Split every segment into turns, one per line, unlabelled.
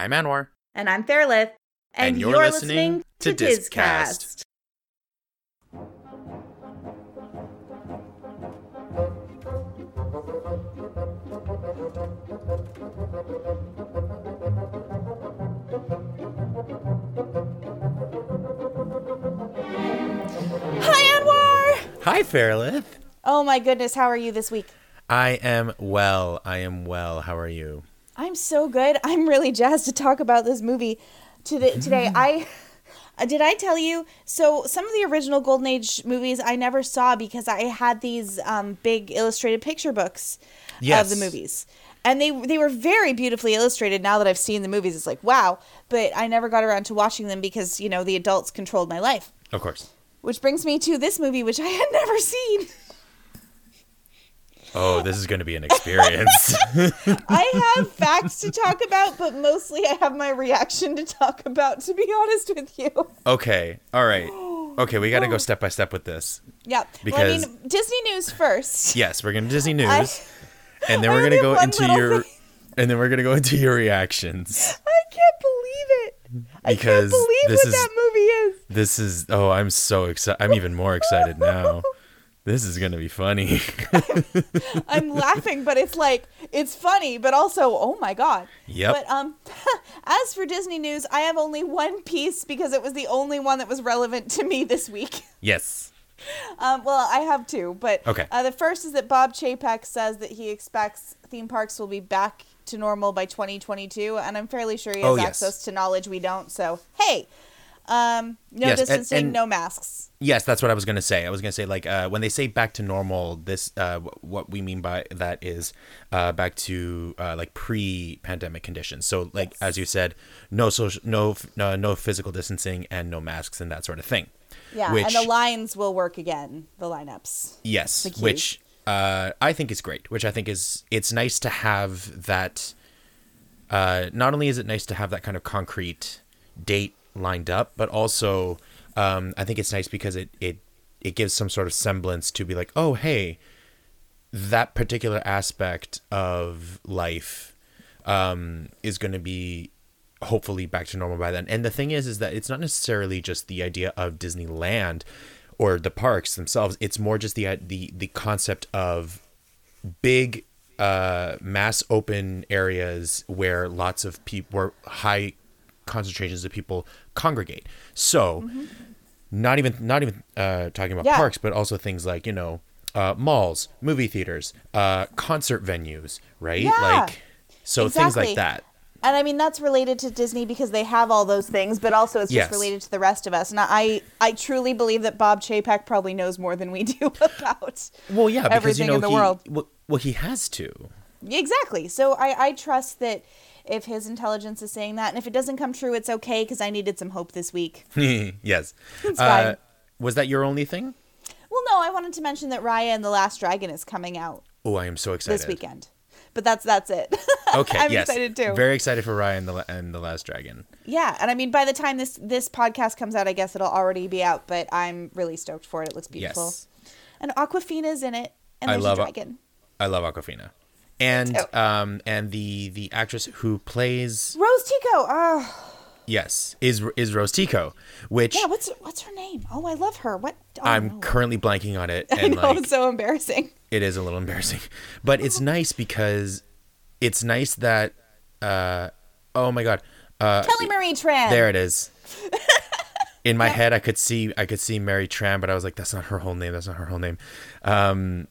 I'm Anwar.
And I'm Fairlith.
And you're listening to Discast.
Hi, Anwar!
Hi, Fairlith.
Oh my goodness, how are you this week?
I am well. I am well. How are you?
I'm so good. I'm really jazzed to talk about this movie today. today. I uh, did I tell you? So some of the original Golden Age movies I never saw because I had these um, big illustrated picture books
Yes.
of the movies, and they they were very beautifully illustrated. Now that I've seen the movies, it's like wow. But I never got around to watching them because you know the adults controlled my life.
Of course.
Which brings me to this movie, which I had never seen.
Oh, this is going to be an experience.
I have facts to talk about, but mostly I have my reaction to talk about, to be honest with you.
okay. All right. Okay, we got to go step by step with this.
Yep.
Because-
well, I mean, Disney news first.
Yes, we're going to Disney News,
I-
and then we're going to go into your
thing.
and then we're going to go into your reactions
I can't believe it. I can't
Because
believe
this
what
is-
that movie is.
This is oh, I'm so excited. I'm even more excited now. This is going to be funny.
I'm laughing, but it's like it's funny, but also oh my god.
Yep.
But um, as for Disney news, I have only one piece because it was the only one that was relevant to me this week.
yes.
Um, well, I have two, but
Okay.
Uh, the first is that Bob Chapek says that he expects theme parks will be back to normal by 2022, and I'm fairly sure he has
Oh, yes.
access to knowledge we don't. So hey, um, no
Yes, and-
distancing,
and-
no masks.
Yes, that's what I was going to say. I was going to say like uh, when they say back to normal, this uh, wh- what we mean by that is uh, back to uh, like pre-pandemic conditions. So like as you said, no social, no f- no, no physical distancing and no masks and that sort of thing.
Yeah,
Which-
and the lines will work again. The lineups.
Yes,
The
which uh, I think is great. Which I think is it's nice to have that. Uh, not only is it nice to have that kind of concrete date lined up, but also um, I think it's nice because it it it gives some sort of semblance to be like, oh hey, that particular aspect of life um, is going to be hopefully back to normal by then. And the thing is, is that it's not necessarily just the idea of Disneyland or the parks themselves. It's more just the the the concept of big uh, mass open areas where lots of people, where high concentrations of people congregate. So, not even not even uh, talking about
Yeah.
parks, but also things like you know uh, malls, movie theaters, uh, concert venues, right?
Yeah.
Like so things like that.
And I mean that's related to Disney because they have all those things, but also it's
Yes.
just related to the rest of us. And I, I truly believe that Bob Chapek probably knows more than we do about
Well, yeah, because
everything
you know
in the
he,
world.
Well, well, he has to.
Exactly. So I, I trust that if his intelligence is saying that, and if it doesn't come true, it's okay because I needed some hope this week.
yes. Uh, was that your only thing?
Well, no, I wanted to mention that Raya and the Last Dragon is coming out
Oh, I am so excited.
this weekend, but that's that's it.
Okay,
I'm
yes.
excited too.
Very excited for Raya and the, and the Last Dragon.
yeah, and I mean by the time this this podcast comes out, I guess it'll already be out. But I'm really stoked for it. It looks beautiful,
Yes.
and Awkwafina's in it, and
I
there's
love
a dragon.
I love Aquafina. And um and the the actress who plays
Rose Tico. Oh,
yes is is Rose Tico, which
yeah. What's what's her name? Oh, I love her. What? Oh,
I'm
no.
currently blanking on it,
I know
like
it's so embarrassing.
it is a little embarrassing, but it's nice because it's nice that uh oh my god uh
Kelly Marie Tran.
there it is. In my head, I could see I could see Mary Tran, but I was like, that's not her whole name. That's not her whole name. Um,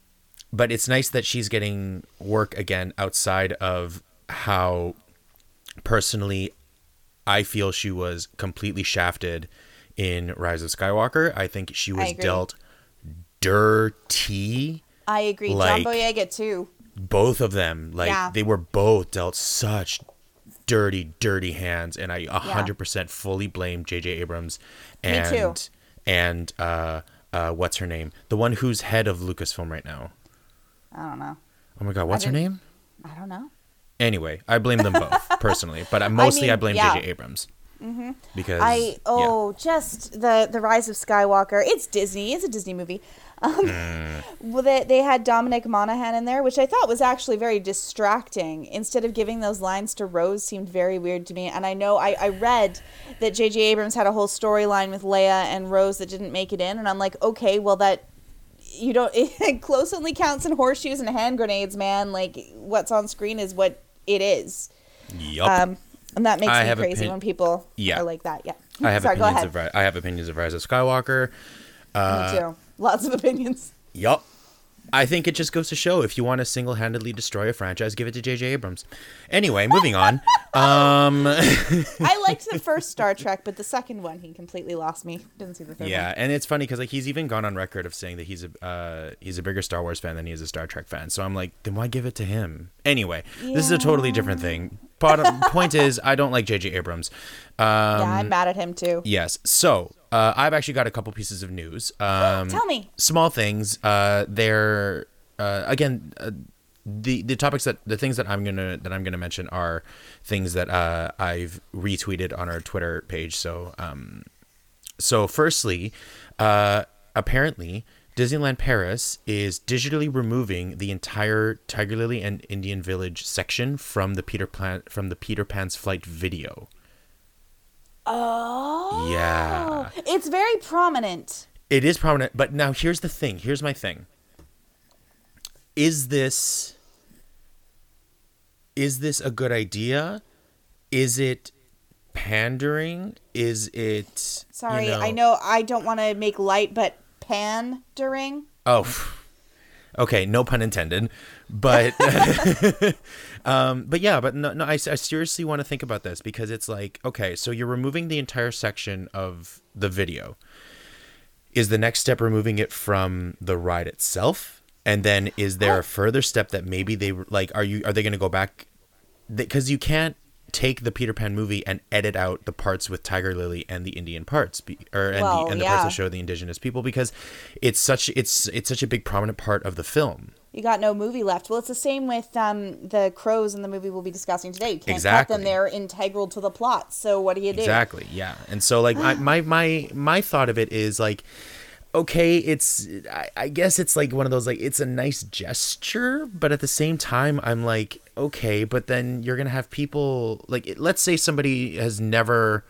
but it's nice that she's getting work again outside of how personally I feel she was completely shafted in Rise of Skywalker. I think she was dealt dirty.
I agree.
like-
John Boyega too.
Both of them, like
Yeah.
they were both dealt such dirty, dirty hands, and I a hundred percent fully blame J.J. Abrams and and uh, uh, what's her name, the one who's head of Lucasfilm right now.
I don't know.
Oh my god, what's her name?
I don't know.
Anyway, I blame them both personally, but I, mostly I,
mean,
blame
yeah.
J.J. Abrams. Because
I
yeah.
oh just the the Rise of Skywalker. It's Disney. It's a Disney movie. Um,
Hmm.
well, they, they had Dominic Monaghan in there, which I thought was actually very distracting. Instead of giving those lines to Rose, seemed very weird to me. And I know I, I read that J.J. Abrams had a whole storyline with Leia and Rose that didn't make it in, and I'm like, okay, well that you don't it close only counts in horseshoes and hand grenades, man. Like what's on screen is what it is.
Yup.
Um, and that makes
I
me crazy
opin-
when people
Yeah.
are like that. Yeah.
I have
Sorry,
opinions of I have opinions of Rise of Skywalker.
me too. Lots of opinions.
Yup. I think it just goes to show if you want to single-handedly destroy a franchise, give it to J.J. Abrams. Anyway, moving on. Um,
I liked the first Star Trek, but the second one he completely lost me. Didn't see the third
yeah,
one.
and it's funny because like he's even gone on record of saying that he's a uh, he's a bigger Star Wars fan than he is a Star Trek fan. So I'm like, then why give it to him? Anyway, this is a totally different thing. Bottom point is, I don't like J.J. Abrams. Um,
yeah, I'm mad at him too.
Yes. So uh, I've actually got a couple pieces of news. Um,
Tell me.
Small things. Uh, they're uh, again uh, the the topics that the things that I'm gonna that I'm gonna mention are things that uh, I've retweeted on our Twitter page. So um, so firstly, uh, apparently. Disneyland Paris is digitally removing the entire Tiger Lily and Indian Village section from the Peter Pan from the Peter Pan's flight video.
Oh.
Yeah.
It's very prominent.
It is prominent, but now here's the thing. Here's my thing. Is this is this a good idea? Is it pandering? Is it
Sorry,
you
I know I don't want to make light, but pandering.
Oh. Okay, no pun intended. But um but yeah, but no, no I, I seriously want to think about this because it's like, okay, so you're removing the entire section of the video. Is the next step removing it from the ride itself? And then is there a further step that maybe they like are you are they going to go back because you can't take the Peter Pan movie and edit out the parts with Tiger Lily and the Indian parts, be, or and
Well,
the and the parts that show the indigenous people because it's such it's it's such a big prominent part of the film.
You got no movie left. Well, it's the same with um, the crows in the movie we'll be discussing today. You can't cut
Exactly.
them; they're integral to the plot. So what do you do?
Exactly, yeah. And so like my my my my thought of it is like okay, it's I, I guess it's like one of those like it's a nice gesture, but at the same time I'm like okay, but then you're going to have people like let's say somebody has never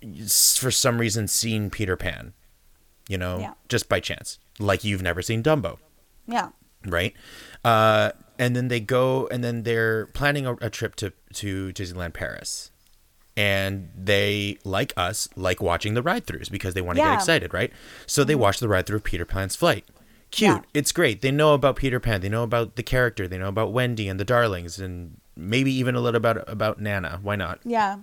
for some reason seen Peter Pan, you know,
Yeah.
just by chance. Like you've never seen Dumbo
Yeah.
right? Uh, and then they go, and then they're planning a, a trip to to Disneyland Paris, and they like us like watching the ride throughs because they want to
Yeah.
get excited, right? So they watch the ride through of Peter Pan's flight. Cute,
Yeah.
it's great. They know about Peter Pan. They know about the character. They know about Wendy and the Darlings, and maybe even a little about about Nana. Why not?
Yeah.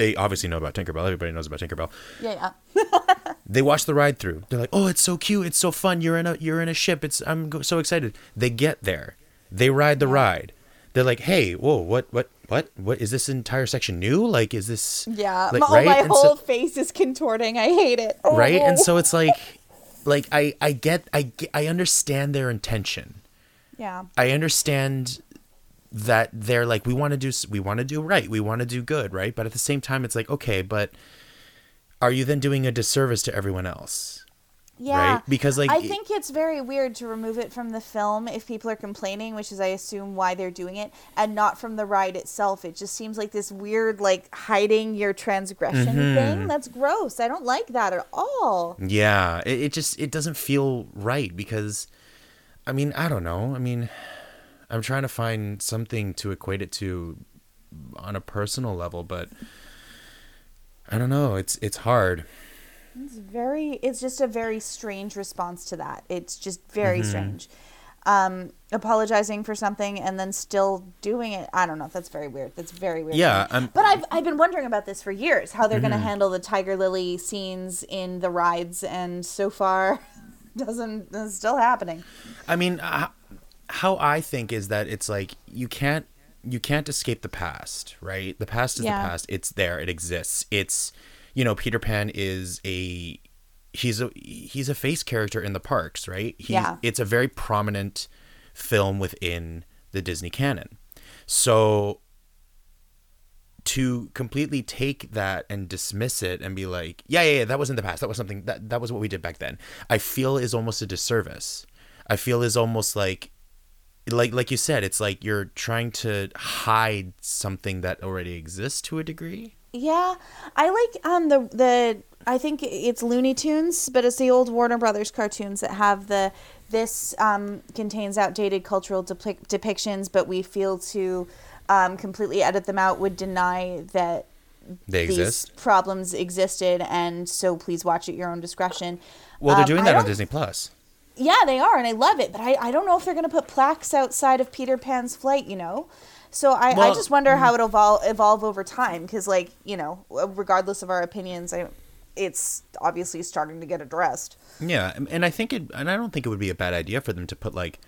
They obviously know about Tinkerbell. Everybody knows about Tinkerbell
Yeah. Yeah.
they watch the ride through. They're like, "Oh, it's so cute. It's so fun. You're in a you're in a ship. It's I'm so excited." They get there. They ride the ride. They're like, "Hey, whoa, what what what what is this entire section new? Like is this
Yeah.
like,
my, oh, my whole
so-
face is contorting. I hate it. Oh.
right? And so it's like like I I get I get, I understand their intention.
Yeah.
I understand that they're like we want to do we want to do right. We want to do good, right? But at the same time it's like, okay, but are you then doing a disservice to everyone else?
Yeah.
Right? Because, like,
I think it's very weird to remove it from the film if people are complaining, which is I assume why they're doing it, and not from the ride itself. It just seems like this weird like hiding your transgression
Mm-hmm.
thing. That's gross. I don't like that at all.
Yeah, it, it just it doesn't feel right because I mean, I don't know. I mean, I'm trying to find something to equate it to on a personal level, but I don't know. It's it's hard.
It's very it's just a very strange response to that. It's just very
Mm-hmm.
strange. Um apologizing for something and then still doing it. I don't know. That's very weird. That's very weird.
Yeah. I'm- Mm-hmm.
but I've I've been wondering about this for years, how they're going to handle the Tiger Lily scenes in the rides and so far doesn't it's still happening.
I mean, uh, how I think is that it's like you can't you can't escape the past, right? The past is
Yeah.
the past. It's there. It exists. It's you know, Peter Pan is a he's a he's a face character in the parks, right? He's,
Yeah.
It's a very prominent film within the Disney canon. So to completely take that and dismiss it and be like, yeah, yeah, yeah, that was in the past. That was something that that was what we did back then. I feel is almost a disservice. I feel is almost like like like you said, it's like you're trying to hide something that already exists to a degree.
Yeah, I like um the the I think it's Looney Tunes, but it's the old Warner Brothers cartoons that have the this um, contains outdated cultural depic- depictions, but we feel to um, completely edit them out would deny that
They
these
exist.
problems existed, and so please watch at your own discretion.
Well, they're
Um,
doing that on Disney Plus.
Yeah, they are, and I love it. But I, I don't know if they're going to put plaques outside of Peter Pan's flight, you know? So I, I just wonder how mm-hmm. it'll evolve, evolve over time. Because, like, you know, uh, regardless of our opinions, I, it's obviously starting to get addressed.
Yeah, and- I think it, and I don't think it would be a bad idea for them to put like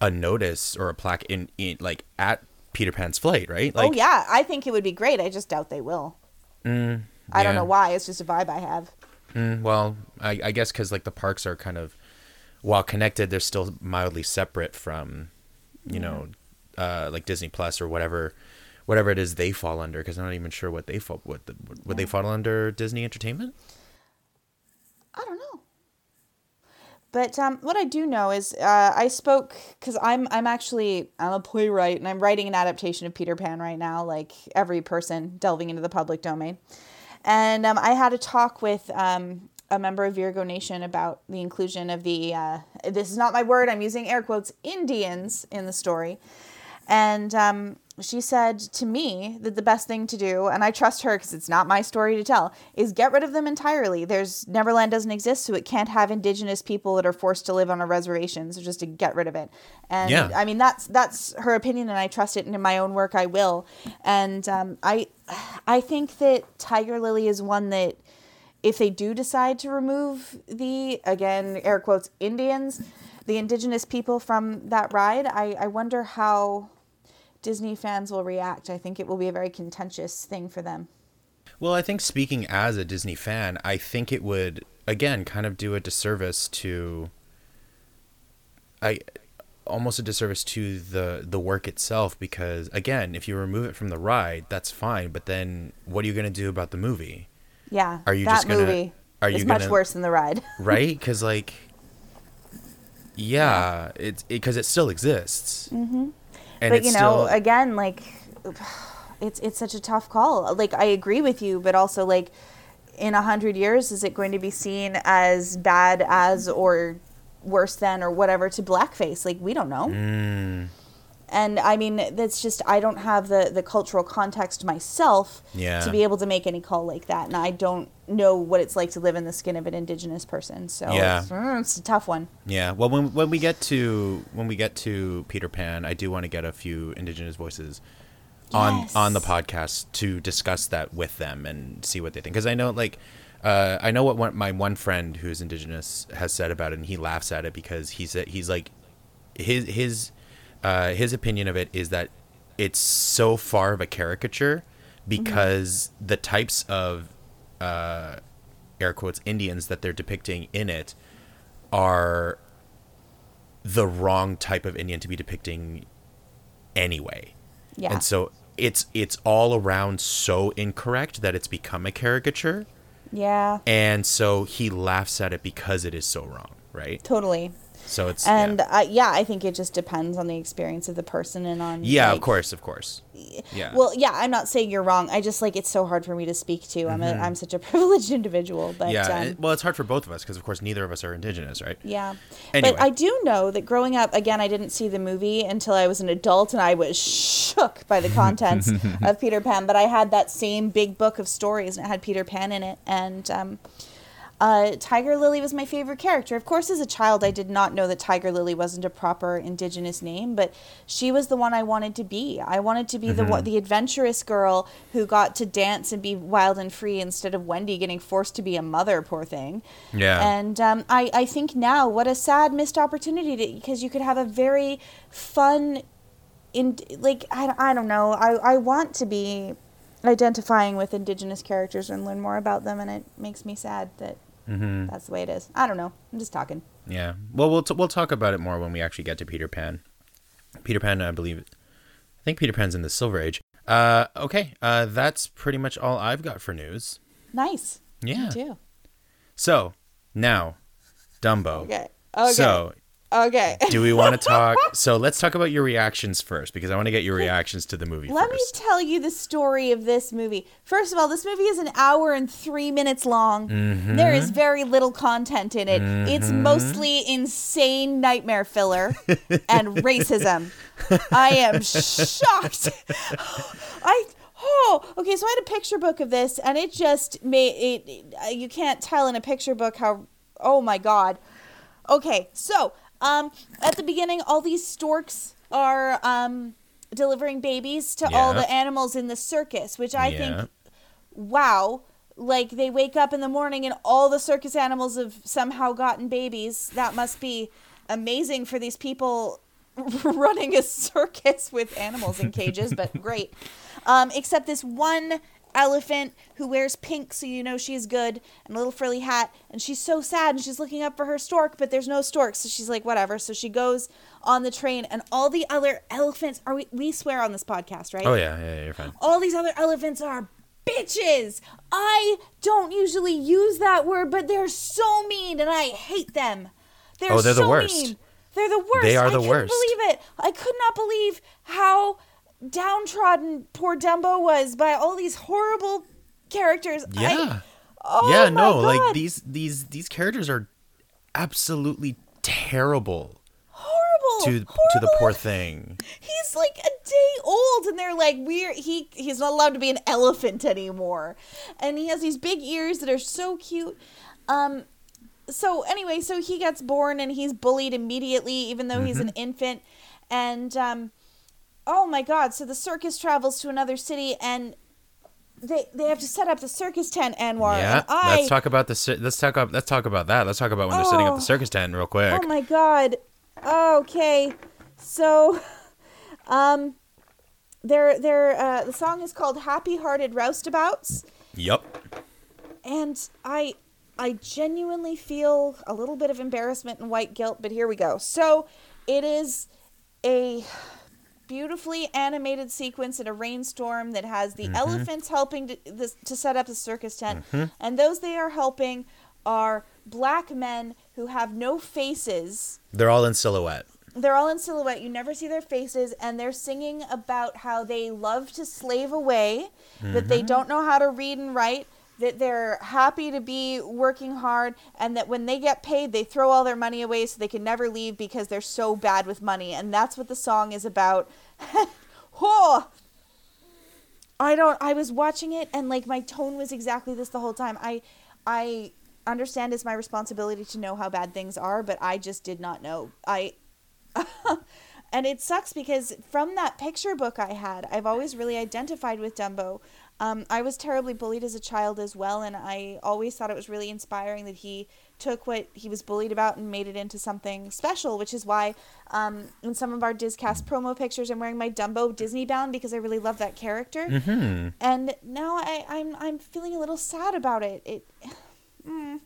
a notice or a plaque in, in like at Peter Pan's flight, right? Oh, like,
oh, yeah. I think it would be great. I just doubt they will. Mm, I don't know why. It's just a vibe I have.
Mm, well, I, I guess because like the parks are kind of, while connected, they're still mildly separate from, you know, uh, like Disney Plus or whatever, whatever it is they fall under. Because I'm not even sure what they fall what the, would they fall under Disney Entertainment.
I don't know. But um, what I do know is uh, I spoke because I'm I'm actually I'm a playwright and I'm writing an adaptation of Peter Pan right now, like every person delving into the public domain. And um, I had a talk with um, a member of Virgo Nation about the inclusion of the uh, this is not my word I'm using air quotes Indians in the story. And um, she said to me that the best thing to do, and I trust her because it's not my story to tell, is get rid of them entirely. There's Neverland doesn't exist, so it can't have indigenous people that are forced to live on a reservation. So just to get rid of it. And
Yeah.
I mean that's that's her opinion, and I trust it. And in my own work, I will. And um, I I think that Tiger Lily is one that if they do decide to remove the again air quotes Indians, the indigenous people from that ride, I, I wonder how Disney fans will react. I think it will be a very contentious thing for them.
Well, I think speaking as a Disney fan, I think it would again kind of do a disservice to I almost a disservice to the the work itself because again, if you remove it from the ride, that's fine, but then what are you going to do about the movie?
Yeah,
Are you
that
just gonna-
movie
are
is
you
much
gonna-
worse than the ride.
Right? Cuz like yeah, it's because it, still exists. Mm-hmm. And
but
it's
you know,
still,
again, like it's it's such a tough call. Like I agree with you, but also like in a hundred years, is it going to be seen as bad as or worse than or whatever to blackface? Like we don't know.
Mm.
And I mean, that's just I don't have the the cultural context myself
Yeah.
to be able to make any call like that, and I don't know what it's like to live in the skin of an indigenous person. So
Yeah.
it's, mm, it's a tough one.
Yeah, well, when when we get to when we get to Peter Pan, I do want to get a few Indigenous voices on
Yes.
on the podcast to discuss that with them and see what they think. Because I know, like, uh, I know what one, my one friend who's Indigenous has said about it, and he laughs at it because he said he's like his his uh, his opinion of it is that it's so far of a caricature because the types of uh, air quotes Indians that they're depicting in it are the wrong type of Indian to be depicting anyway.
Yeah.
And so it's it's all around so incorrect that it's become a caricature.
yeah.
And so he laughs at it because it is so wrong, right?
Totally.
So it's
And
yeah,
I, yeah, I think it just depends on the experience of the person and on
yeah of course, of course. Yeah.
Well, yeah, I'm not saying you're wrong. I just like it's so hard for me to speak to. I'm a, I'm such a privileged individual, but
Mm-hmm. yeah.
um,
it- well, it's hard for both of us because, of course, neither of us are indigenous, right?
yeah.
Anyway.
But I do know that growing up, again, I didn't see the movie until I was an adult, and I was shook by the contents of Peter Pan. But I had that same big book of stories, and it had Peter Pan in it, and um, uh, Tiger Lily was my favorite character. Of course, as a child, I did not know that Tiger Lily wasn't a proper Indigenous name, but she was the one I wanted to be. I wanted to be the one, the adventurous girl who got to dance and be wild and free instead of Wendy getting forced to be a mother. Poor thing.
Yeah.
And um, I, I think now, what a sad missed opportunity to, because you could have a very fun, in like I, I don't know. I, I want to be identifying with Indigenous characters and learn more about them, and it makes me sad that
Mm-hmm.
that's the way it is. I don't know. I'm just talking.
Yeah. Well, we'll t- we'll talk about it more when we actually get to Peter Pan. Peter Pan, I believe. I think Peter Pan's in the Silver Age. Uh, okay, uh, that's pretty much all I've got for news.
Nice.
Yeah.
Me too.
So now, Dumbo.
Okay. Okay.
So
okay.
do we want to talk? So let's talk about your reactions first because I want to get your reactions to the movie
Let me tell you the story of this movie. First of all, this movie is an hour and three minutes long.
Mm-hmm.
There is very little content in it. It's mostly insane nightmare filler and racism. I am shocked. I oh okay. So I had a picture book of this, and it just made it. it- You can't tell in a picture book how. Oh my god. Okay, so um, at the beginning, all these storks are um, delivering babies to all the animals in the circus, which I
Yeah.
think, wow, like they wake up in the morning and all the circus animals have somehow gotten babies. That must be amazing for these people running a circus with animals in cages, but great. Um, except this one elephant who wears pink so you know she's good and a little frilly hat and she's so sad and she's looking up for her stork but there's no stork so she's like whatever so she goes on the train and all the other elephants are we, we swear on this podcast right
Oh yeah, yeah, yeah, you're fine.
all these other elephants are bitches i don't usually use that word but they're so mean and i hate them they're,
Oh, they're the
so
worst.
mean. they're the worst
They are
I
the
couldn't
worst.
believe it i could not believe how downtrodden poor dumbo was by all these horrible characters I-
Yeah.
oh
yeah, no, like these these these characters are absolutely terrible
horrible
to to the poor thing.
he's like a day old and they're like we're he he's not allowed to be an elephant anymore and he has these big ears that are so cute um so anyway so he gets born and he's bullied immediately even though he's an
Mm-hmm.
infant and um oh my god so the circus travels to another city and they they have to set up the circus tent anwar
yeah,
and i
let's talk about the let's talk about let's talk about that. Let's talk about when they're setting up
Oh.
the circus tent real quick.
Oh my god. Okay. So um they're they're uh the song is called Happy Hearted Roustabouts
yep
and I I genuinely feel a little bit of embarrassment and white guilt, but here we go. So it is a beautifully animated sequence in a rainstorm that has the mm-hmm. elephants helping to, this, to set up the circus tent, mm-hmm. and those they are helping are black men who have no faces.
They're all in silhouette.
they're all in silhouette. You never see their faces, and they're singing about how they love to slave away, that they mm-hmm. don't know how to read and write, that they're happy to be working hard, and that when they get paid, they throw all their money away so they can never leave because they're so bad with money. And that's what the song is about. oh! I don't. I was watching it, and like my tone was exactly this the whole time. I, I understand it's my responsibility to know how bad things are, but I just did not know. I and it sucks because from that picture book I had, I've always really identified with Dumbo. Um, I was terribly bullied as a child as well, and I always thought it was really inspiring that he took what he was bullied about and made it into something special, which is why um, in some of our Discast promo pictures, I'm wearing my Dumbo Disney bound because I really love that character.
Mm-hmm.
And now I, I'm I'm feeling a little sad about it. It. Mm.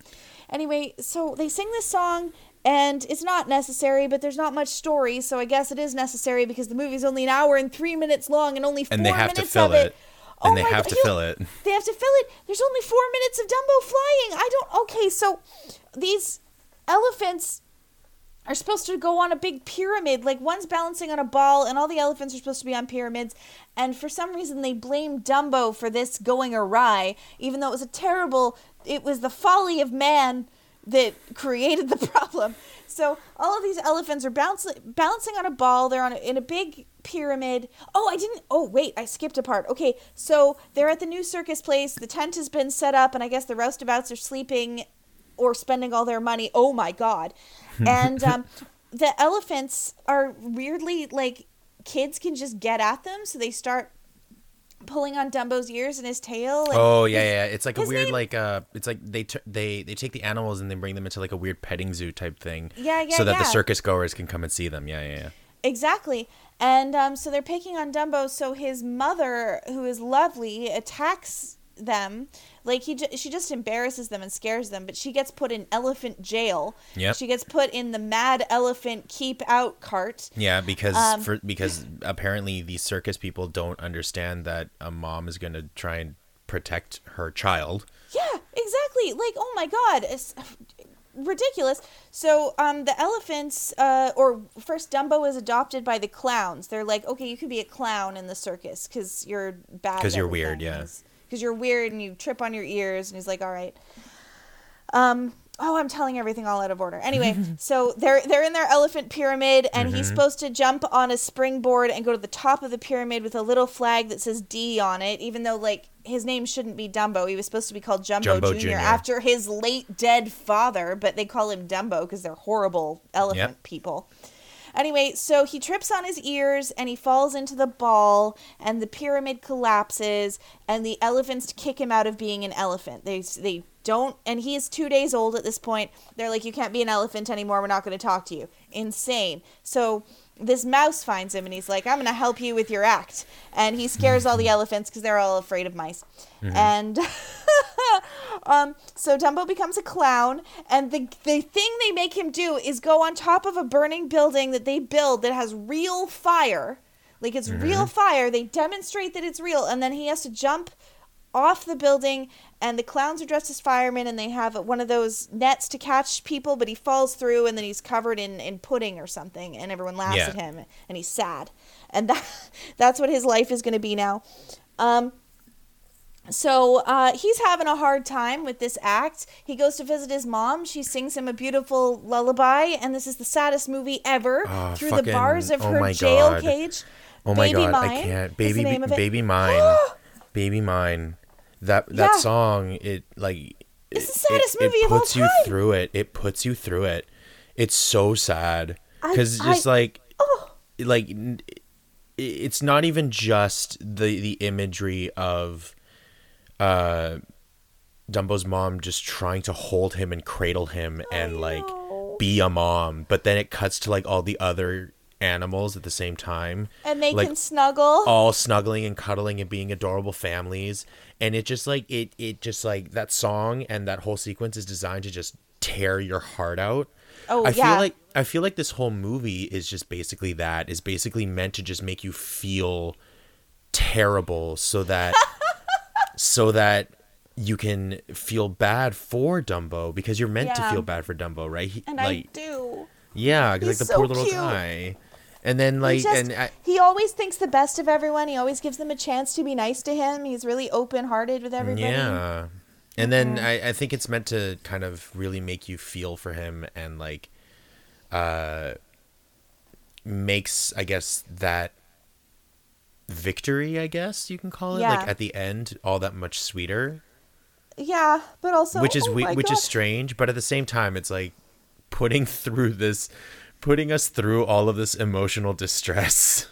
Anyway, so they sing this song, and it's not necessary, but there's not much story, so I guess it is necessary because the movie's only an hour and three minutes long, and only four
And they have to
minutes
fill
of it.
it. Oh and
Oh
they have
God,
to fill it.
They have to fill it. There's only four minutes of Dumbo flying. I don't. Okay, so these elephants are supposed to go on a big pyramid. Like one's balancing on a ball, and all the elephants are supposed to be on pyramids. And for some reason, they blame Dumbo for this going awry, even though it was a terrible. It was the folly of man that created the problem. So all of these elephants are bouncing balancing on a ball. They're on a, in a big pyramid. Oh, I didn't. Oh, wait, I skipped a part. Okay, so they're at the new circus place. The tent has been set up, and I guess the roustabouts are sleeping or spending all their money. Oh my god! And um, the elephants are weirdly like kids can just get at them, so they start pulling on Dumbo's ears and his tail. And
Oh yeah, yeah. It's like a weird
name-
like uh it's like they t- they they take the animals and they bring them into like a weird petting zoo type thing.
Yeah, yeah,
So that the circus goers can come and see them. Yeah, yeah, yeah.
Exactly. And um, so they're picking on Dumbo. So his mother, who is lovely, attacks them. Like he, ju- she just embarrasses them and scares them. But she gets put in elephant jail.
Yeah.
She gets put in the mad elephant keep out cart.
Yeah, because
Um,
for because apparently these circus people don't understand that a mom is going to try and protect her child.
Yeah, exactly. Like, oh my god, it's ridiculous. So, um, the elephants, uh, or first Dumbo is adopted by the clowns. They're like, okay, you can be a clown in the circus because you're bad.
Because you're weird, yeah.
Because you're weird and you trip on your ears, and he's like, all right. Um. Oh, I'm telling everything all out of order. Anyway, so they're they're in their elephant pyramid, and
Mm-hmm.
he's supposed to jump on a springboard and go to the top of the pyramid with a little flag that says D on it. Even though like his name shouldn't be Dumbo, he was supposed to be called Jumbo,
Jumbo
Jr.
Jr..
after his late dead father, but they call him Dumbo because they're horrible elephant
Yep.
people. Anyway, so he trips on his ears and he falls into the ball, and the pyramid collapses, and the elephants kick him out of being an elephant. They they don't, and he is two days old at this point. They're like, you can't be an elephant anymore. We're not going to talk to you. Insane. So this mouse finds him and he's like, I'm going to help you with your act, and he scares all the mm-hmm. elephants because they're all afraid of mice, mm-hmm. and. Um, so Dumbo becomes a clown, and the the thing they make him do is go on top of a burning building that they build that has real fire, like it's real mm-hmm. fire. They demonstrate that it's real, and then he has to jump off the building. And the clowns are dressed as firemen, and they have one of those nets to catch people, but he falls through, and then he's covered in in pudding or something, and everyone laughs
Yeah.
at him, and he's sad, and that that's what his life is going to be now. Um, so uh, he's having a hard time with this act. He goes to visit his mom. She sings him a beautiful lullaby, and this is the saddest movie ever.
Oh,
Through the bars of
oh
her jail
God.
cage.
Oh my
Baby
god,
Mine
I can't. Baby
the name of it.
Baby Mine. Baby Mine. That that
Yeah.
song it like
It's the
it-
saddest
it,
movie all
puts you through it. It puts you through it. It's so sad cuz it's just
I-
like
Oh,
like it's not even just the the imagery of uh Dumbo's mom just trying to hold him and cradle him and like be a mom, but then it cuts to like all the other animals at the same time
and they
like,
can snuggle.
all snuggling and cuddling and being adorable families and it just like it it just like that song and that whole sequence is designed to just tear your heart out
Oh,
i
yeah.
feel like i feel like this whole movie is just basically that is basically meant to just make you feel terrible so that so that you can feel bad for dumbo because you're meant
Yeah.
to feel bad for dumbo right He-
and
like
I do.
yeah because like the
so
poor little
cute.
guy and then
He
like
just
and I,
he always thinks the best of everyone. He always gives them a chance to be nice to him. He's really open-hearted with everybody.
Yeah. And then I, I think it's meant to kind of really make you feel for him and like uh makes I guess that victory, I guess you can call it,
Yeah.
like at the end all that much sweeter.
Yeah, but also
which is
oh
we- which
God.
is strange, but at the same time it's like putting through this putting us through all of this emotional distress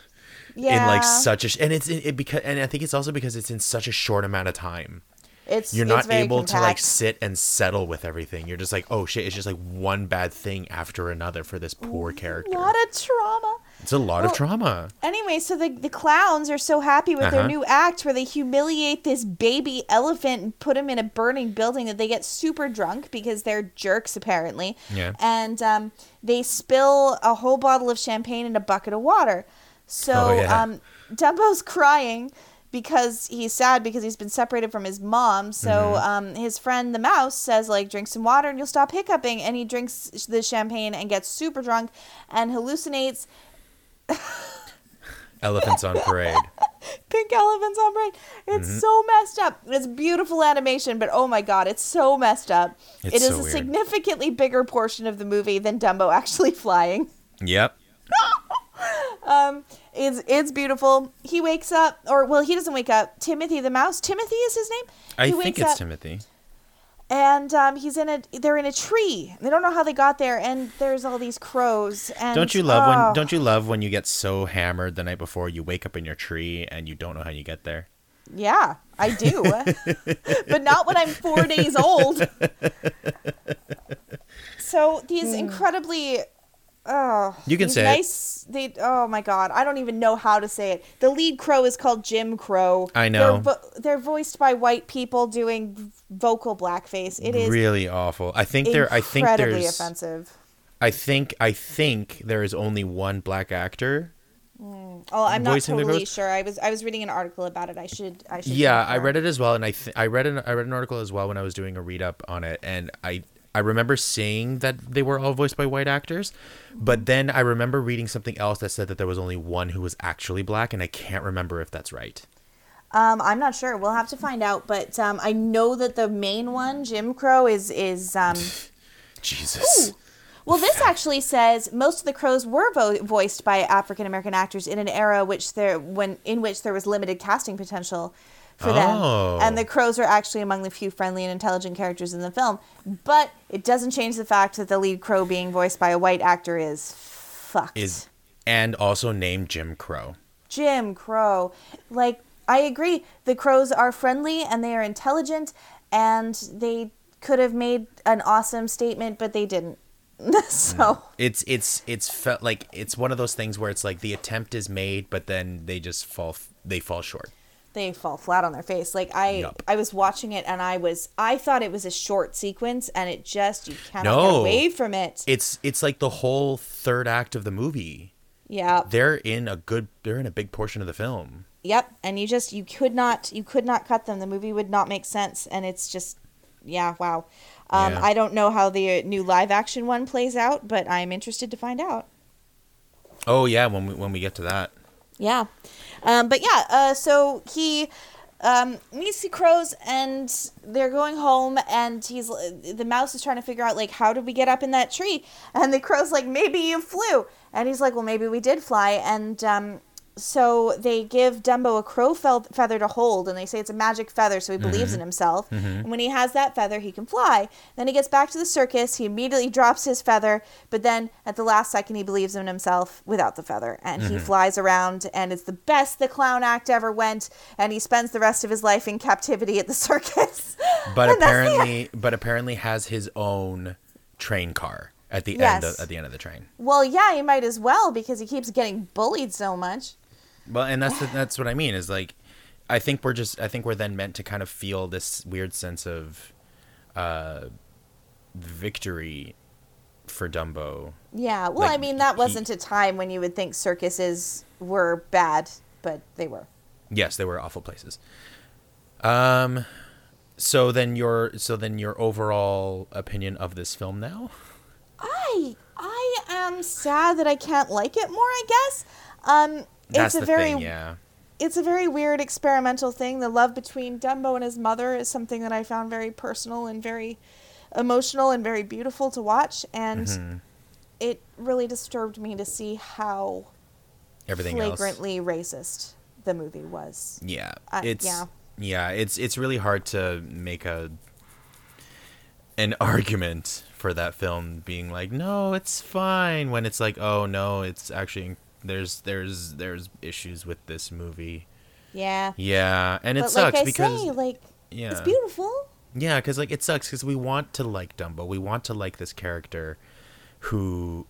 yeah.
in like such a sh- and it's it, it because and I think it's also because it's in such a short amount of time.
it's
you're
it's
not
very
able to like sit and settle with everything. You're just like, oh shit, it's just like one bad thing after another for this poor character.
What A trauma.
It's a lot of trauma.
Anyway, so the, the clowns are so happy with their
Uh-huh.
new act where they humiliate this baby elephant and put him in a burning building that they get super drunk because they're jerks apparently.
Yeah.
And um, they spill a whole bottle of champagne in a bucket of water. So
Oh, yeah.
um, Dumbo's crying because he's sad because he's been separated from his mom. So
Mm-hmm.
um, his friend the mouse says like drink some water and you'll stop hiccuping and he drinks the champagne and gets super drunk and hallucinates
Elephants on parade.
pink elephants on parade. It's
Mm-hmm.
so messed up. It's beautiful animation, but oh my god, it's so messed up.
It's
It is
so
a
weird.
significantly bigger portion of the movie than Dumbo actually flying.
Yep.
Um, it's it's beautiful. He wakes up, or well, he doesn't wake up. Timothy the mouse. Timothy is his name.
I
he
think it's
up,
Timothy.
And um, he's in a. They're in a tree. They don't know how they got there, and there's all these crows. And
Don't you love
oh,
when don't you love when you get so hammered the night before you wake up in your tree and you don't know how you get there?
Yeah, I do, but not when I'm four days old. So these incredibly oh,
You can say it.
nice, They oh my god, I don't even know how to say it. The lead crow is called Jim Crow.
I know.
They're, vo- they're voiced by white people doing vocal blackface. It is
really awful. I think they're. I think
incredibly
there's.
offensive.
I think. I think there is only one black actor. Mm.
Oh, I'm not totally sure. I was I was reading an article about it. I should I should.
Yeah, I read it as well, and I th- I read an I read an article as well when I was doing a read up on it, and I I remember seeing that they were all voiced by white actors, but then I remember reading something else that said that there was only one who was actually black, and I can't remember if that's right.
Um, I'm not sure. We'll have to find out. But um, I know that the main one, Jim Crow, is is um.
Jesus.
Well, this actually says most of the crows were vo- voiced by African American actors in an era which there when in which there was limited casting potential for
Oh.
them, and oh. the crows are actually among the few friendly and intelligent characters in the film. But it doesn't change the fact that the lead crow being voiced by a white actor is fucked.
Is and also named Jim Crow.
Jim Crow. Like, I agree. The crows are friendly and they are intelligent, and they could have made an awesome statement, but they didn't. so, mm.
It's it's it's felt like it's one of those things where it's like the attempt is made, but then they just fall they fall short.
They fall flat on their face. Like I,
Yup.
I was watching it and I was, I thought it was a short sequence, and it just you cannot
No.
get away from it.
It's it's like the whole third act of the movie.
yeah,
They're in a good they're in a big portion of the film.
yep. And you just, you could not, you could not cut them. The movie would not make sense, and it's just, yeah, wow. Um,
Yeah.
I don't know how the uh, new live action one plays out, but I'm interested to find out.
Oh yeah, when we when we get to that.
Yeah. Um, but yeah, uh, so he um, meets the crows and they're going home and he's the mouse is trying to figure out like how did we get up in that tree? And the crow's like maybe you flew. And he's like well maybe we did fly. And um, so they give Dumbo a crow feather to hold and they say it's a magic feather so he mm-hmm. believes in himself. Mm-hmm. And when he has that feather he can fly. Then he gets back to the circus. He immediately drops his feather but then at the last second he believes in himself without the feather and he mm-hmm. flies around and it's the best the clown act ever went and he spends the rest of his life in captivity at the circus.
But apparently but apparently has his own train car at the end of, at the end of the train.
well yeah he might as well because he keeps getting bullied so much
Well, and that's that's what I mean is like I think we're just I think we're then meant to kind of feel this weird sense of uh victory for Dumbo.
yeah well i mean that wasn't a time when you would think circuses were bad but they were
Yes, they were awful places. Um so then your so then your overall opinion of this film now?
I I am sad that I can't like it more. I guess. Um,
That's
it's a very
thing, yeah.
it's a very weird experimental thing. The love between Dumbo and his mother is something that I found very personal and very emotional and very beautiful to watch, and
Mm-hmm.
it really disturbed me to see how
Everything else.
flagrantly racist the movie was.
Yeah,
Uh,
it's
yeah.
yeah. it's it's really hard to make a an argument for that film being like, no, it's fine. When it's like, oh no, it's actually there's there's there's issues with this movie.
Yeah.
Yeah, and it
but
sucks
like I
because
say, like
yeah,
it's beautiful.
yeah, because like it sucks because we want to like Dumbo, we want to like this character, who,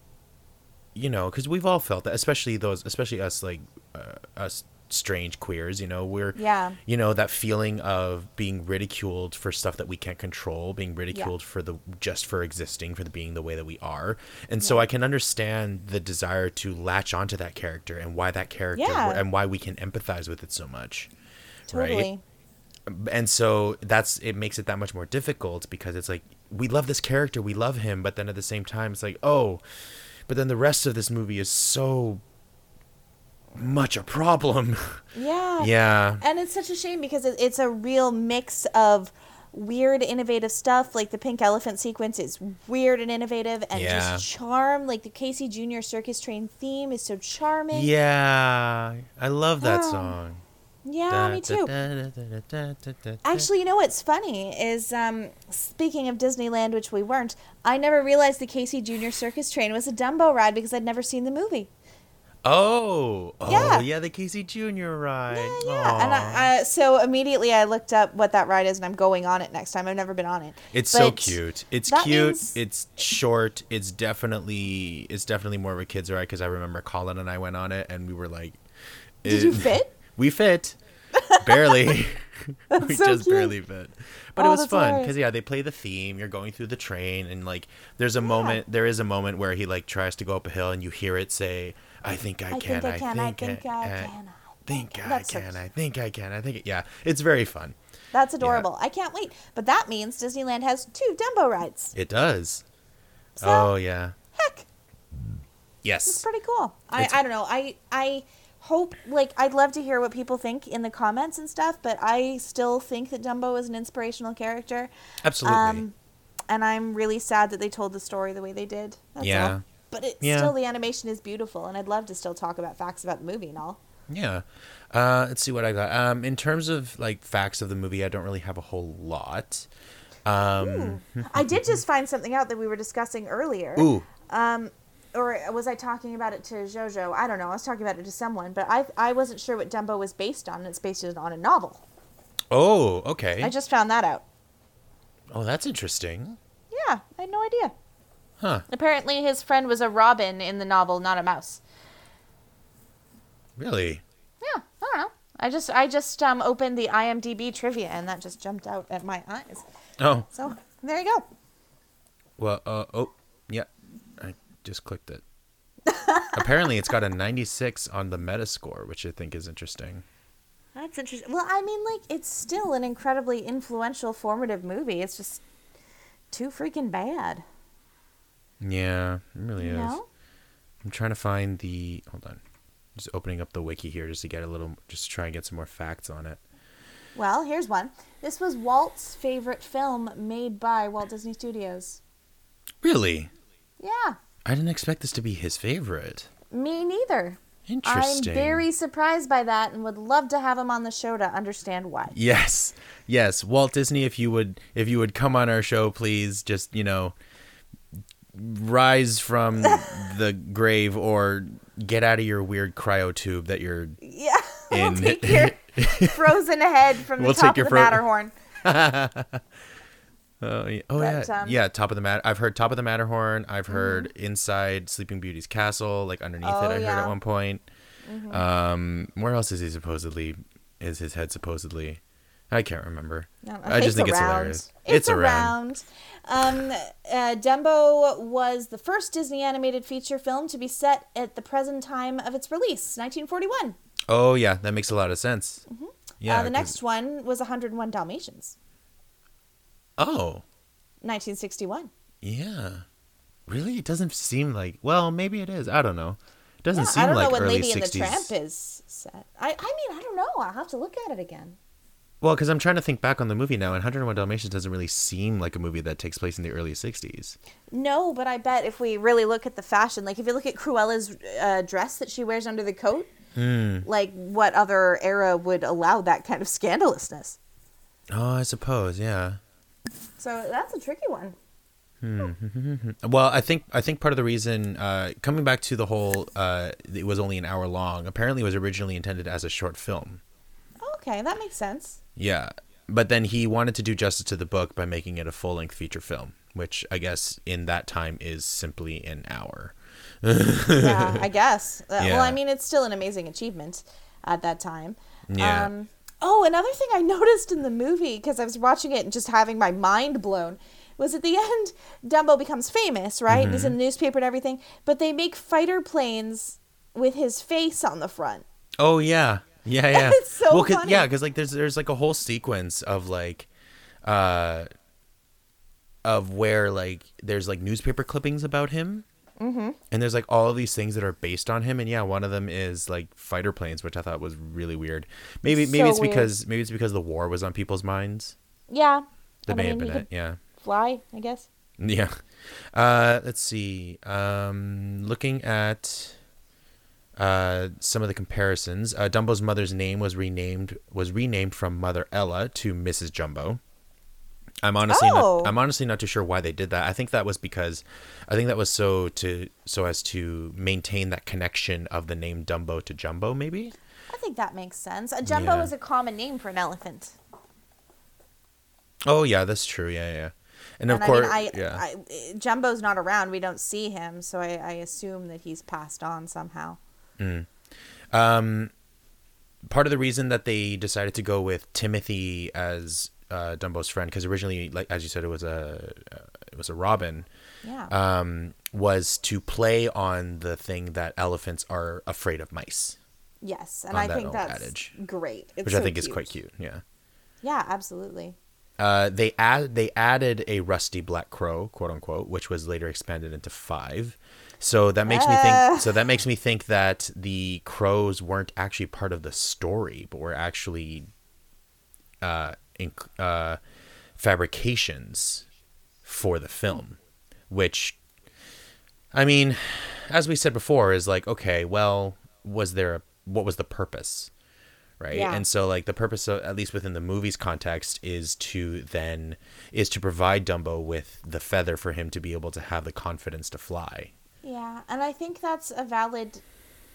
you know, because we've all felt that, especially those, especially us like uh, us strange queers. You know, we're
Yeah.
you know that feeling of being ridiculed for stuff that we can't control, being ridiculed for the just for existing, for the being the way that we are, and so I can understand the desire to latch onto that character and why that character
Yeah.
and why we can empathize with it so much.
Totally.
and so that's it makes it that much more difficult because it's like we love this character we love him but then at the same time it's like oh but then the rest of this movie is so much a problem
Yeah.
yeah
And it's such a shame because it's a real mix of weird, innovative stuff. Like the pink elephant sequence is weird and innovative, and
Yeah.
just charm. Like the Casey Jr. Circus Train theme is so charming.
yeah i love that
Oh,
song
Yeah, me too. Actually, you know what's funny is um, speaking of Disneyland, which we weren't. I never realized the Casey Jr. Circus Train was a Dumbo ride because I'd never seen the movie.
Oh, oh
Yeah.
yeah, the Casey Junior ride.
Yeah, yeah. And I, uh, so immediately I looked up what that ride is, and I'm going on it next time. I've never been on it.
It's so cute. It's cute.
means-
It's short. It's definitely it's definitely more of a kids ride because I remember Colin and I went on it and we were like,
Did you fit?
We fit, barely. we
so
just
cute.
barely fit, but it
Oh,
was fun because yeah, they play the theme. You're going through the train and like there's a moment. There is a moment where he like tries to go up a hill and you hear it say, "I think I, can.
I think I can. I
think
I can.
I
think I
can. I think I can. I think yeah, it's very fun.
That's adorable. I can't wait. But that means Disneyland has two Dumbo rides.
It does.
So,
oh yeah.
heck,
Yes.
it's pretty cool. I, I don't know. I I hope like I'd love to hear what people think in the comments and stuff. But I still think that Dumbo is an inspirational character.
Absolutely.
Um, and I'm really sad that they told the story the way they did. That's
Yeah.
all. But
Yeah.
still, the animation is beautiful, and I'd love to still talk about facts about the movie and all.
Yeah. Uh, let's see what I got. Um, in terms of like facts of the movie, I don't really have a whole lot. Um,
I did just find something out that we were discussing earlier.
ooh,
Um, or was I talking about it to Jojo? I don't know. I was talking about it to someone, but I I wasn't sure what Dumbo was based on. and It's based on a novel.
oh, okay.
I just found that out.
oh, that's interesting.
Yeah, I had no idea.
Huh?
Apparently, his friend was a robin in the novel, not a mouse.
Really?
Yeah, I don't know. I just I just um, opened the IMDb trivia, and that just jumped out at my eyes.
Oh,
So there you go.
well. Uh, oh, yeah. I just clicked it. Apparently, it's got a 96 on the Metascore, which I think is interesting.
That's interesting. Well, I mean, like, it's still an incredibly influential, formative movie. It's just too freaking bad.
Yeah, it really
You
is.
know?
I'm trying to find the. Hold on. Just opening up the wiki here just to get a little, just to try and get some more facts on it.
Well, here's one. This was Walt's favorite film made by Walt Disney Studios.
Really?
Yeah,
I didn't expect this to be his favorite.
me neither.
Interesting.
I'm very surprised by that and would love to have him on the show to understand why.
Yes, yes, Walt Disney. If you would, if you would come on our show, please, just you know, rise from the grave or get out of your weird cryo tube that you're.
Yeah, we'll
In-
take your frozen head from the
We'll
top of the
fro-
Matterhorn.
Oh, yeah. oh
But,
yeah,
um,
yeah. Top of the mat. I've heard top of the Matterhorn. I've heard inside Sleeping Beauty's castle, like underneath
Oh,
it. I heard at one point. Um, where else is he supposedly? Is his head supposedly? I can't remember.
No,
I just think it's hilarious.
It's,
It's around.
around. Um, uh, Dumbo was the first Disney animated feature film to be set at the present time of its release, 1941.
Oh yeah, that makes a lot of sense. Yeah.
uh, the next one was 101 Dalmatians,
Oh
1961.
yeah. Really? It doesn't seem like. Well, maybe it is. I don't know. It doesn't
Yeah,
seem
I don't
like
know when
early
Lady and the Tramp is set. I, I mean, I don't know. I'll have to look at it again.
Well, because I'm trying to think back on the movie now, and 101 Dalmatians doesn't really seem like a movie that takes place in the early 60s.
No, but I bet if we really look at the fashion, like if you look at Cruella's uh, dress that she wears under the coat,
Hmm.
like what other era would allow that kind of scandalousness?
Oh, I suppose, yeah.
So that's a tricky one.
Well, I think I think part of the reason uh, coming back to the whole uh, it was only an hour long. Apparently, it was originally intended as a short film.
Okay, that makes sense.
Yeah, but then he wanted to do justice to the book by making it a full length feature film, which I guess in that time is simply an hour.
yeah, I guess. Uh,
Yeah.
Well, I mean, it's still an amazing achievement at that time.
Yeah.
Um, oh, another thing I noticed in the movie because I was watching it and just having my mind blown was at the end, Dumbo becomes famous, right? And he's in
Mm-hmm.
the newspaper and everything, but they make fighter planes with his face on the front.
Oh yeah, yeah, yeah.
It's so
well, cause,
funny.
Yeah, because like there's there's like a whole sequence of like, uh, of where like there's like newspaper clippings about him. Mm-hmm. And there's like all of these things that are based on him, and yeah, one of them is like fighter planes, which I thought was really weird. Maybe maybe
So
it's
weird.
because maybe it's because the war was on people's minds.
Yeah.
That
I
may
mean,
have been it. Yeah.
Fly, I guess.
Yeah. Uh, let's see. Um, looking at uh, some of the comparisons, uh, Dumbo's mother's name was renamed was renamed from Mother Ella to Mrs. Jumbo. I'm honestly
Oh.
not I'm honestly not too sure why they did that. I think that was because I think that was so to so as to maintain that connection of the name Dumbo to Jumbo maybe.
I think that makes sense. A jumbo
Yeah.
is a common name for an elephant.
Oh yeah, that's true. Yeah, yeah. And of
and
course,
I mean, I,
yeah.
I, Jumbo's not around. We don't see him, so I, I assume that he's passed on somehow.
Um, part of the reason that they decided to go with Timothy as uh, Dumbo's friend, because originally, like as you said, it was a uh, it was a Robin,
Yeah.
um, was to play on the thing that elephants are afraid of mice,
yes, and I
that
think that's
adage.
great. It's
which I
so
think is quite cute. Yeah.
Yeah, absolutely.
Uh, they add they added a rusty black crow, quote unquote, which was later expanded into five. So that makes me
Ah.
think. So that makes me think that the crows weren't actually part of the story, but were actually uh, in, uh, fabrications for the film. Which, I mean, as we said before, is like okay. Well, was there a, what was the purpose? right
Yeah.
and so like the purpose of at least within the movie's context is to then is to provide dumbo with the feather for him to be able to have the confidence to fly
Yeah, and I think that's a valid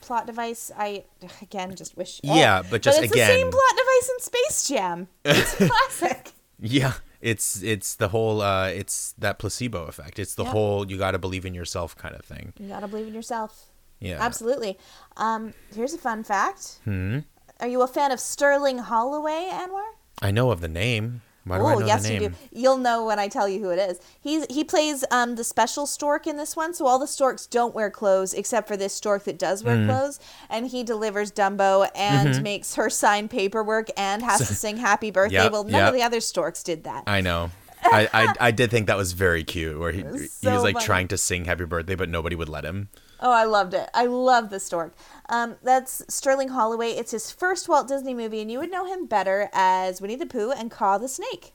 plot device. I again just wish.
Yeah, but just again.
it's the same plot device in Space Jam. It's classic.
yeah it's it's the whole uh it's that placebo effect it's the
Yeah.
whole you got to believe in yourself kind of thing
You gotta believe in yourself.
yeah
Absolutely. Um, here's a fun fact.
hmm
Are you a fan of Sterling Holloway, Anwar?
i know of the name why do i
Oh, yes, you do. You'll know when I tell you who it is. He's he plays um the special stork in this one, so all the storks don't wear clothes except for this stork that does
Mm.
wear clothes, and he delivers Dumbo and
Mm-hmm.
makes her sign paperwork and has to sing Happy Birthday.
Yep,
well, none
yep.
of the other storks did that.
i know I, I i did think that was very cute where he,
was
he was like
funny.
trying to sing happy birthday but nobody would let him
Oh, I loved it. I love the stork. Um, that's Sterling Holloway. It's his first Walt Disney movie, and you would know him better as Winnie the Pooh and Kaa the Snake.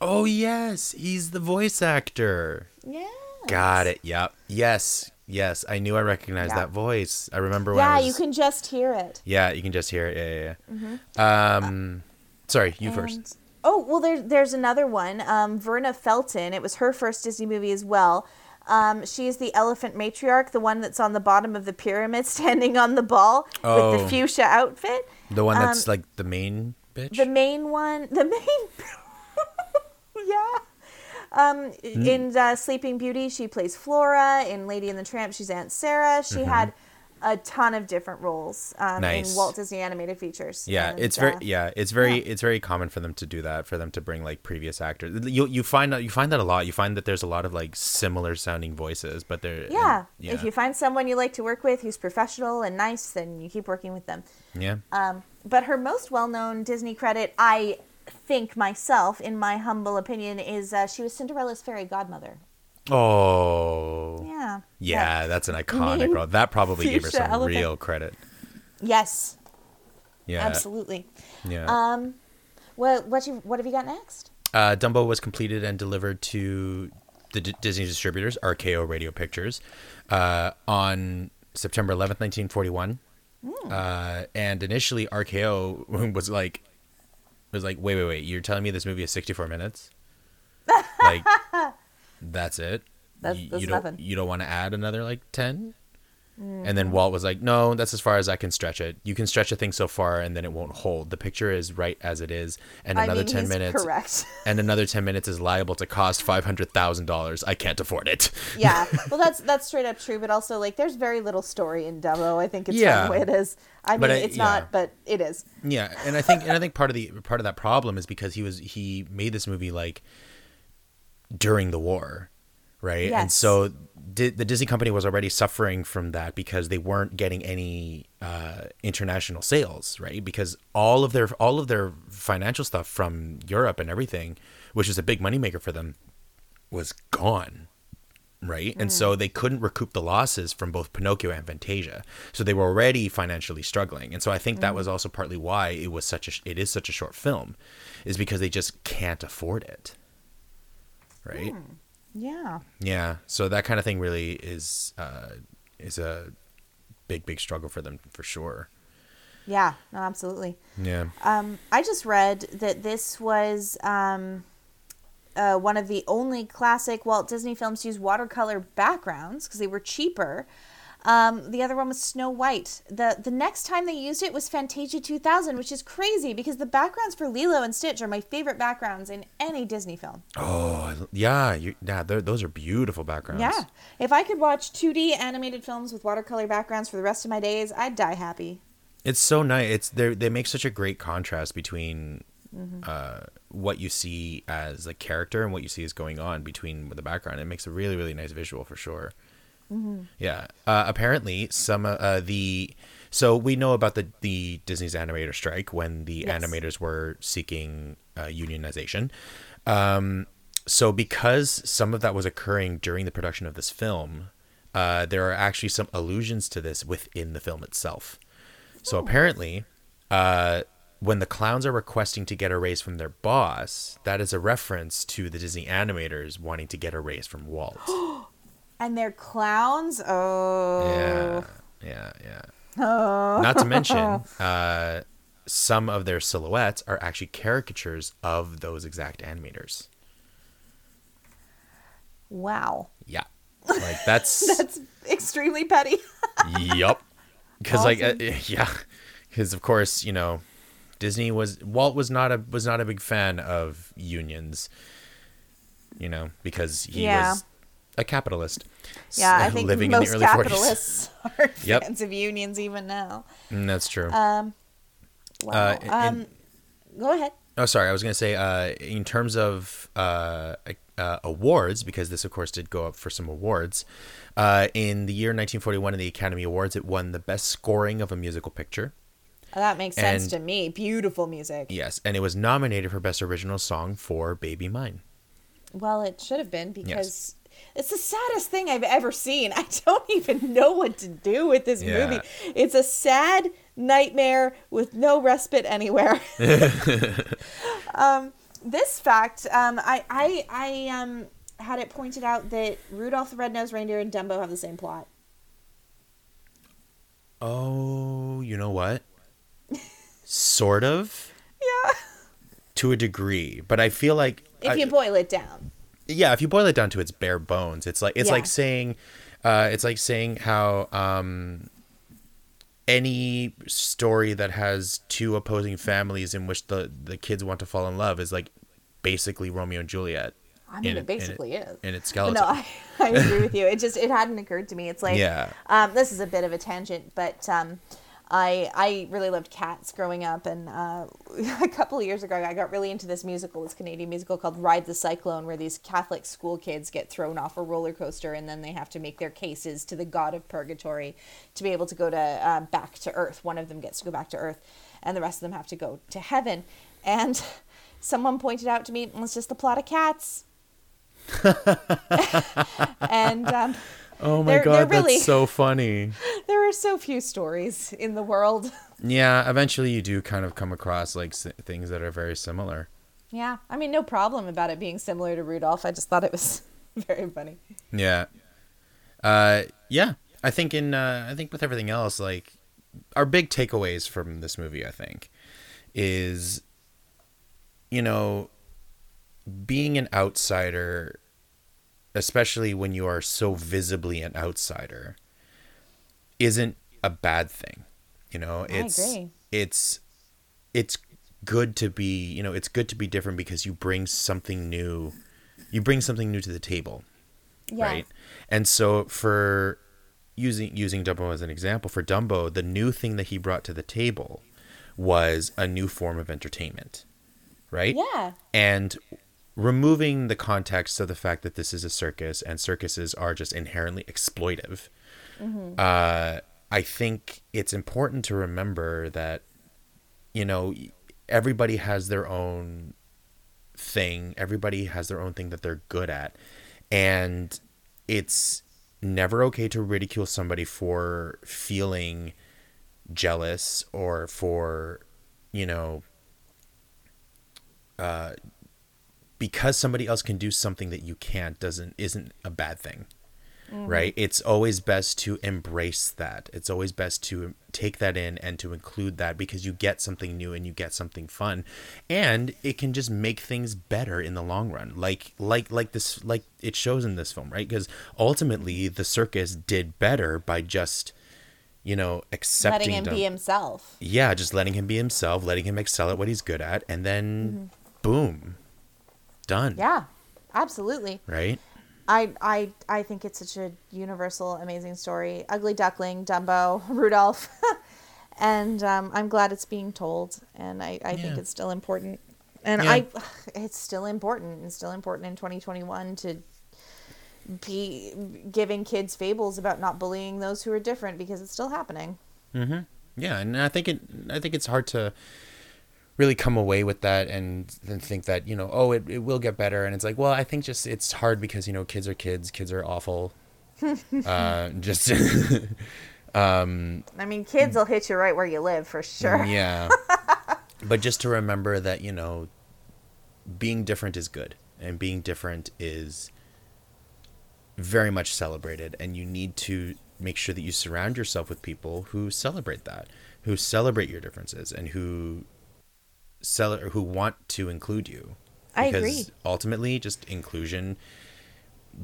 oh yes he's the voice actor
Yeah.
Got it. Yep. Yes. Yes. I knew I recognized
Yeah.
that voice. I remember when
Yeah,
I was.
you can just hear it.
Yeah, you can just hear it. Yeah, yeah, yeah. Um, sorry, you first.
Oh well, there's there's another one. Um, Verna Felton. It was her first Disney movie as well. Um, she's the elephant matriarch, the one that's on the bottom of the pyramid, standing on the ball with
Oh.
the fuchsia outfit.
The one that's
um,
like the main bitch.
The main one, the main, yeah. Um,
Hmm.
in uh, Sleeping Beauty, she plays Flora. In Lady and the Tramp, she's Aunt Sarah. She had a ton of different roles um.
Nice.
in Walt Disney Animated Features.
yeah,
And,
it's very
uh,
yeah, it's very
yeah.
it's very common for them to do that. For them to bring like previous actors. You you find that you find that a lot. You find that there's a lot of like similar sounding voices, but they're
Yeah.
yeah
If you find someone you like to work with who's professional and nice, then you keep working with them.
yeah.
Um, but her most well known Disney credit, I think myself, in my humble opinion, is uh, she was Cinderella's fairy godmother.
Oh.
Yeah.
Yeah, that's an iconic role. That probably gave her some
elephant.
real credit.
Yes,
Yeah.
absolutely.
Yeah.
Um, what what you what have you got next?
Uh, Dumbo was completed and delivered to the D- Disney distributors, RKO Radio Pictures, uh, on September 11th, 1941. Uh, and initially, RKO was like, was like, wait, wait, wait, you're telling me this movie is 64 minutes? like, that's it?
That's-
You-
that's
you don't,
nothing.
You don't want to add another like 10? And
Mm-hmm.
then Walt was like, "No, that's as far as I can stretch it. You can stretch a thing so far, and then it won't hold. The picture is right as it is, and
I
another
mean,
ten minutes,
correct.
and another 10 minutes is liable to cost $500,000. I can't afford it.
yeah, well, that's that's straight up true. But also, like, there's very little story in Dumbo. I think it's
Yeah.
the way it is. I mean,
I-
it's
yeah.
not, but it is.
yeah, and I think and I think part of the part of that problem is because he was he made this movie like during the war, right? And so di- the Disney company was already suffering from that because they weren't getting any uh, international sales, right? Because all of their all of their financial stuff from Europe and everything, which is a big moneymaker for them, was gone. right? And so they couldn't recoup the losses from both Pinocchio and Fantasia. So they were already financially struggling. And so I think that was also partly why it was such a it is such a short film is because they just can't afford it. Right?
Yeah.
Yeah. So that kind of thing really is uh is a big big struggle for them for sure.
Yeah. No, absolutely.
Yeah.
Um, I just read that this was um, uh, one of the only classic Walt Disney films to use watercolor backgrounds because they were cheaper. Um, the other one was Snow White. the The next time they used it was Fantasia 2000, which is crazy because the backgrounds for Lilo and Stitch are my favorite backgrounds in any Disney film.
Oh yeah, you, yeah, those are beautiful backgrounds.
Yeah, if I could watch 2D animated films with watercolor backgrounds for the rest of my days, I'd die happy.
It's so nice. It's they they make such a great contrast between
Mm-hmm.
uh, what you see as a character and what you see is going on between the background. It makes a really really nice visual for sure.
Mm-hmm.
Yeah. Uh, apparently, some uh, uh, the so we know about the the Disney's animator strike when the
Yes.
animators were seeking uh, unionization. Um, so because some of that was occurring during the production of this film, uh, there are actually some allusions to this within the film itself. So apparently, uh, when the clowns are requesting to get a raise from their boss, that is a reference to the Disney animators wanting to get a raise from Walt.
And they're clowns. Oh.
Yeah, yeah, yeah. Oh. Not to mention, uh, some of their silhouettes are actually caricatures of those exact animators.
Wow.
Yeah, like that's,
That's extremely petty.
yup. Because like, uh, yeah, because of course you know, Disney was Walt was not a was not a big fan of unions. You know, because he
Yeah.
was a capitalist.
yeah, I think
living
most
in the early 40s.
capitalists are
Yep.
fans of unions even now.
Mm, that's true.
Um, wow.
Uh,
um, go ahead.
Oh, sorry. I was going to say, uh, in terms of uh, uh, awards, because this, of course, did go up for some awards. Uh, in the year 1941, in the Academy Awards, it won the best scoring of a musical picture.
That makes sense
and-
to me. Beautiful music.
Yes, and it was nominated for best original song for "Baby Mine."
Well, it should have been because it's the saddest thing I've ever seen. I don't even know what to do with this
Yeah.
movie. It's a sad nightmare with no respite anywhere. um, this fact, um, I, I, I um, had it pointed out that Rudolph the Red-Nosed Reindeer and Dumbo have the same plot.
Oh, you know what? sort of,
Yeah.
to a degree, but I feel like
If
I-
you boil it down.
Yeah if you boil it down to its bare bones it's like it's
Yeah.
like saying uh it's like saying how um any story that has two opposing families in which the the kids want to fall in love is like basically romeo and juliet
I mean,
in
it
in
basically is.
in its skeleton
no, I, I agree with you. It just it hadn't occurred to me. It's like
Yeah.
um, this is a bit of a tangent, but um, I I really loved Cats growing up, and uh, a couple of years ago I got really into this musical, this Canadian musical called Ride the Cyclone, where these Catholic school kids get thrown off a roller coaster, and then they have to make their cases to the God of Purgatory to be able to go to uh, back to Earth. One of them gets to go back to Earth, and the rest of them have to go to heaven. And someone pointed out to me, "Well, it's just the plot of Cats. and um,
oh my
They're-
god
they're really-
that's so funny
there are so few stories in the world.
yeah eventually you do kind of come across like s- things that are very similar
Yeah, I mean, no problem about it being similar to Rudolph. I just thought it was very funny.
Yeah. Uh yeah. I think in uh I think with everything else, like our big takeaways from this movie, I think, is you know, being an outsider, especially when you are so visibly an outsider, isn't a bad thing. You know, it's it's it's good to be, you know, it's good to be different because you bring something new. You bring something new to the table
Yeah.
right? And so for using using Dumbo as an example, for Dumbo, the new thing that he brought to the table was a new form of entertainment, right?
Yeah.
And removing the context of the fact that this is a circus and circuses are just inherently exploitive, uh, I think it's important to remember that, you know, everybody has their own thing. Everybody has their own thing that they're good at. And it's never okay to ridicule somebody for feeling jealous or for, you know, uh, because somebody else can do something that you can't doesn't isn't a bad thing. Mm-hmm. right? It's always best to embrace that. It's always best to take that in and to include that because you get something new and you get something fun and it can just make things better in the long run. Like like like this like it shows in this film, right? Because ultimately the circus did better by just you know, accepting
Letting him
Dum-
be himself.
yeah, just letting him be himself, letting him excel at what he's good at, and then mm-hmm. boom, done.
Mm-hmm. Yeah, absolutely.
Right?
I I I think it's such a universal, amazing story. Ugly Duckling, Dumbo, Rudolph, and um, I'm glad it's being told, and I, I think it's still important. And
Yeah.
I, it's still important. It's still important in 2021 to be giving kids fables about not bullying those who are different because it's still happening. Mhm.
Yeah, and I think it. I think it's hard to really come away with that and then think that you know, oh, it, it will get better. And it's like, well, I think just it's hard because you know, kids are kids. Kids are awful. uh, just
I mean, kids will hit you right where you live for sure.
yeah. but just to remember that you know, being different is good, and being different is very much celebrated, and you need to make sure that you surround yourself with people who celebrate that, who celebrate your differences, and who cel- who want to include you.
I agree.
Ultimately, just inclusion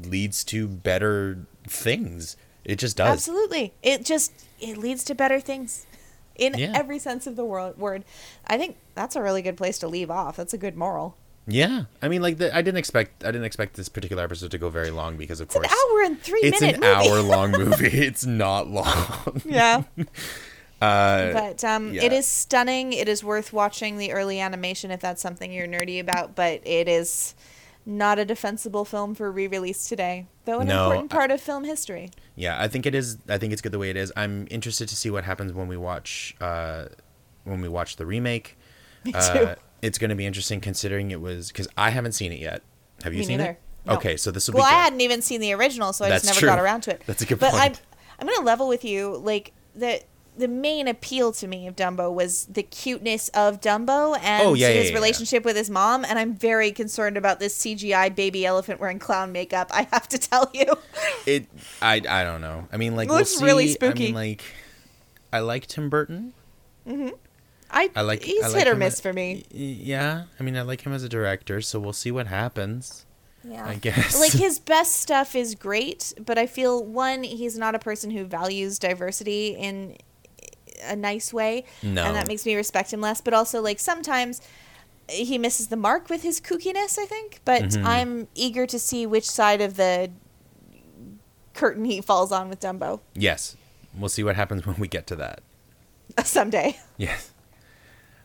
leads to better things. It just does.
Absolutely. It just it leads to better things in
Yeah.
every sense of the wor- word. I think that's a really good place to leave off. That's a good moral.
Yeah, I mean, like the, I didn't expect I didn't expect this particular episode to go very long because of
It's an
course
hour and three
it's an
movie.
hour long movie. It's not long.
yeah.
Uh,
But um,
yeah.
it is stunning. It is worth watching the early animation if that's something you're nerdy about. But it is not a defensible film for re-release today, though an
No,
important
I-
part of film history.
yeah, I think it is. I think it's good the way it is. I'm interested to see what happens when we watch uh, when we watch the remake.
Me
Uh,
too.
it's going to be interesting considering it was because I haven't seen it yet. Have you
Me
seen
neither.
it?
No.
Okay, so this will
well,
be.
Well,
I
hadn't even seen the original, so I
That's
just never got around to it.
That's a good point.
but I'm. I'm gonna level with you. Like the the main appeal to me of Dumbo was the cuteness of Dumbo and
Oh, yeah,
his
yeah, yeah.
relationship with his mom. And I'm very concerned about this CGI baby elephant wearing clown makeup. I have to tell you.
It. I. I don't know. I mean, like
It
we'll
looks
see.
really
I
spooky.
mean, like, I like Tim Burton. Hmm.
I,
I like.
he's
I like
hit or miss for me.
Yeah, I mean, I like him as a director, so we'll see what happens.
Yeah.
I guess.
like his best stuff is great, but I feel one, he's not a person who values diversity in a nice way.
No.
And that makes me respect him less. But also like sometimes he misses the mark with his kookiness, I think. But
Mm-hmm.
I'm eager to see which side of the curtain he falls on with Dumbo
Yes. We'll see what happens when we get to that.
someday.
Yes.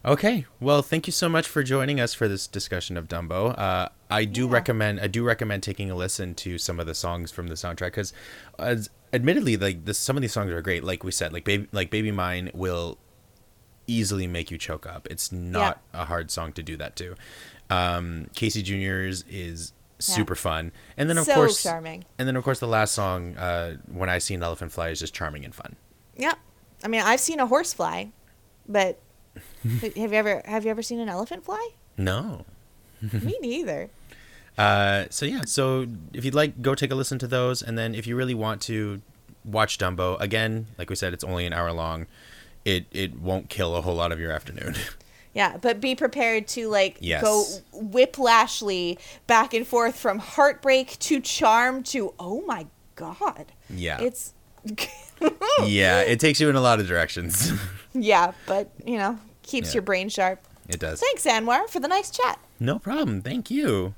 Okay. Well, thank you so much for joining us for this discussion of Dumbo. Uh, I do
Yeah.
recommend I do recommend taking a listen to some of the songs from the soundtrack because, as admittedly, like this, some of these songs are great. Like we said, like baby, like Baby Mine will easily make you choke up. It's not a hard song to do that to. Um, Casey Junior's is super fun, and then of
so
course,
charming.
and then of course the last song, uh, "When I See an Elephant Fly," is just charming and fun.
Yeah. I mean, I've seen a horse fly, but have you ever have you ever seen an elephant fly?
No.
me neither.
Uh, so yeah, so if you'd like, go take a listen to those, and then if you really want to watch Dumbo again, like we said, it's only an hour long. It it won't kill a whole lot of your afternoon.
Yeah, but be prepared to like
Yes.
go whiplashly back and forth from heartbreak to charm to oh my god.
Yeah.
It's
yeah, it takes you in a lot of directions.
yeah, but you know, keeps
Yeah.
your brain sharp.
it does.
Thanks, Anwar, for the nice chat.
No problem. Thank you.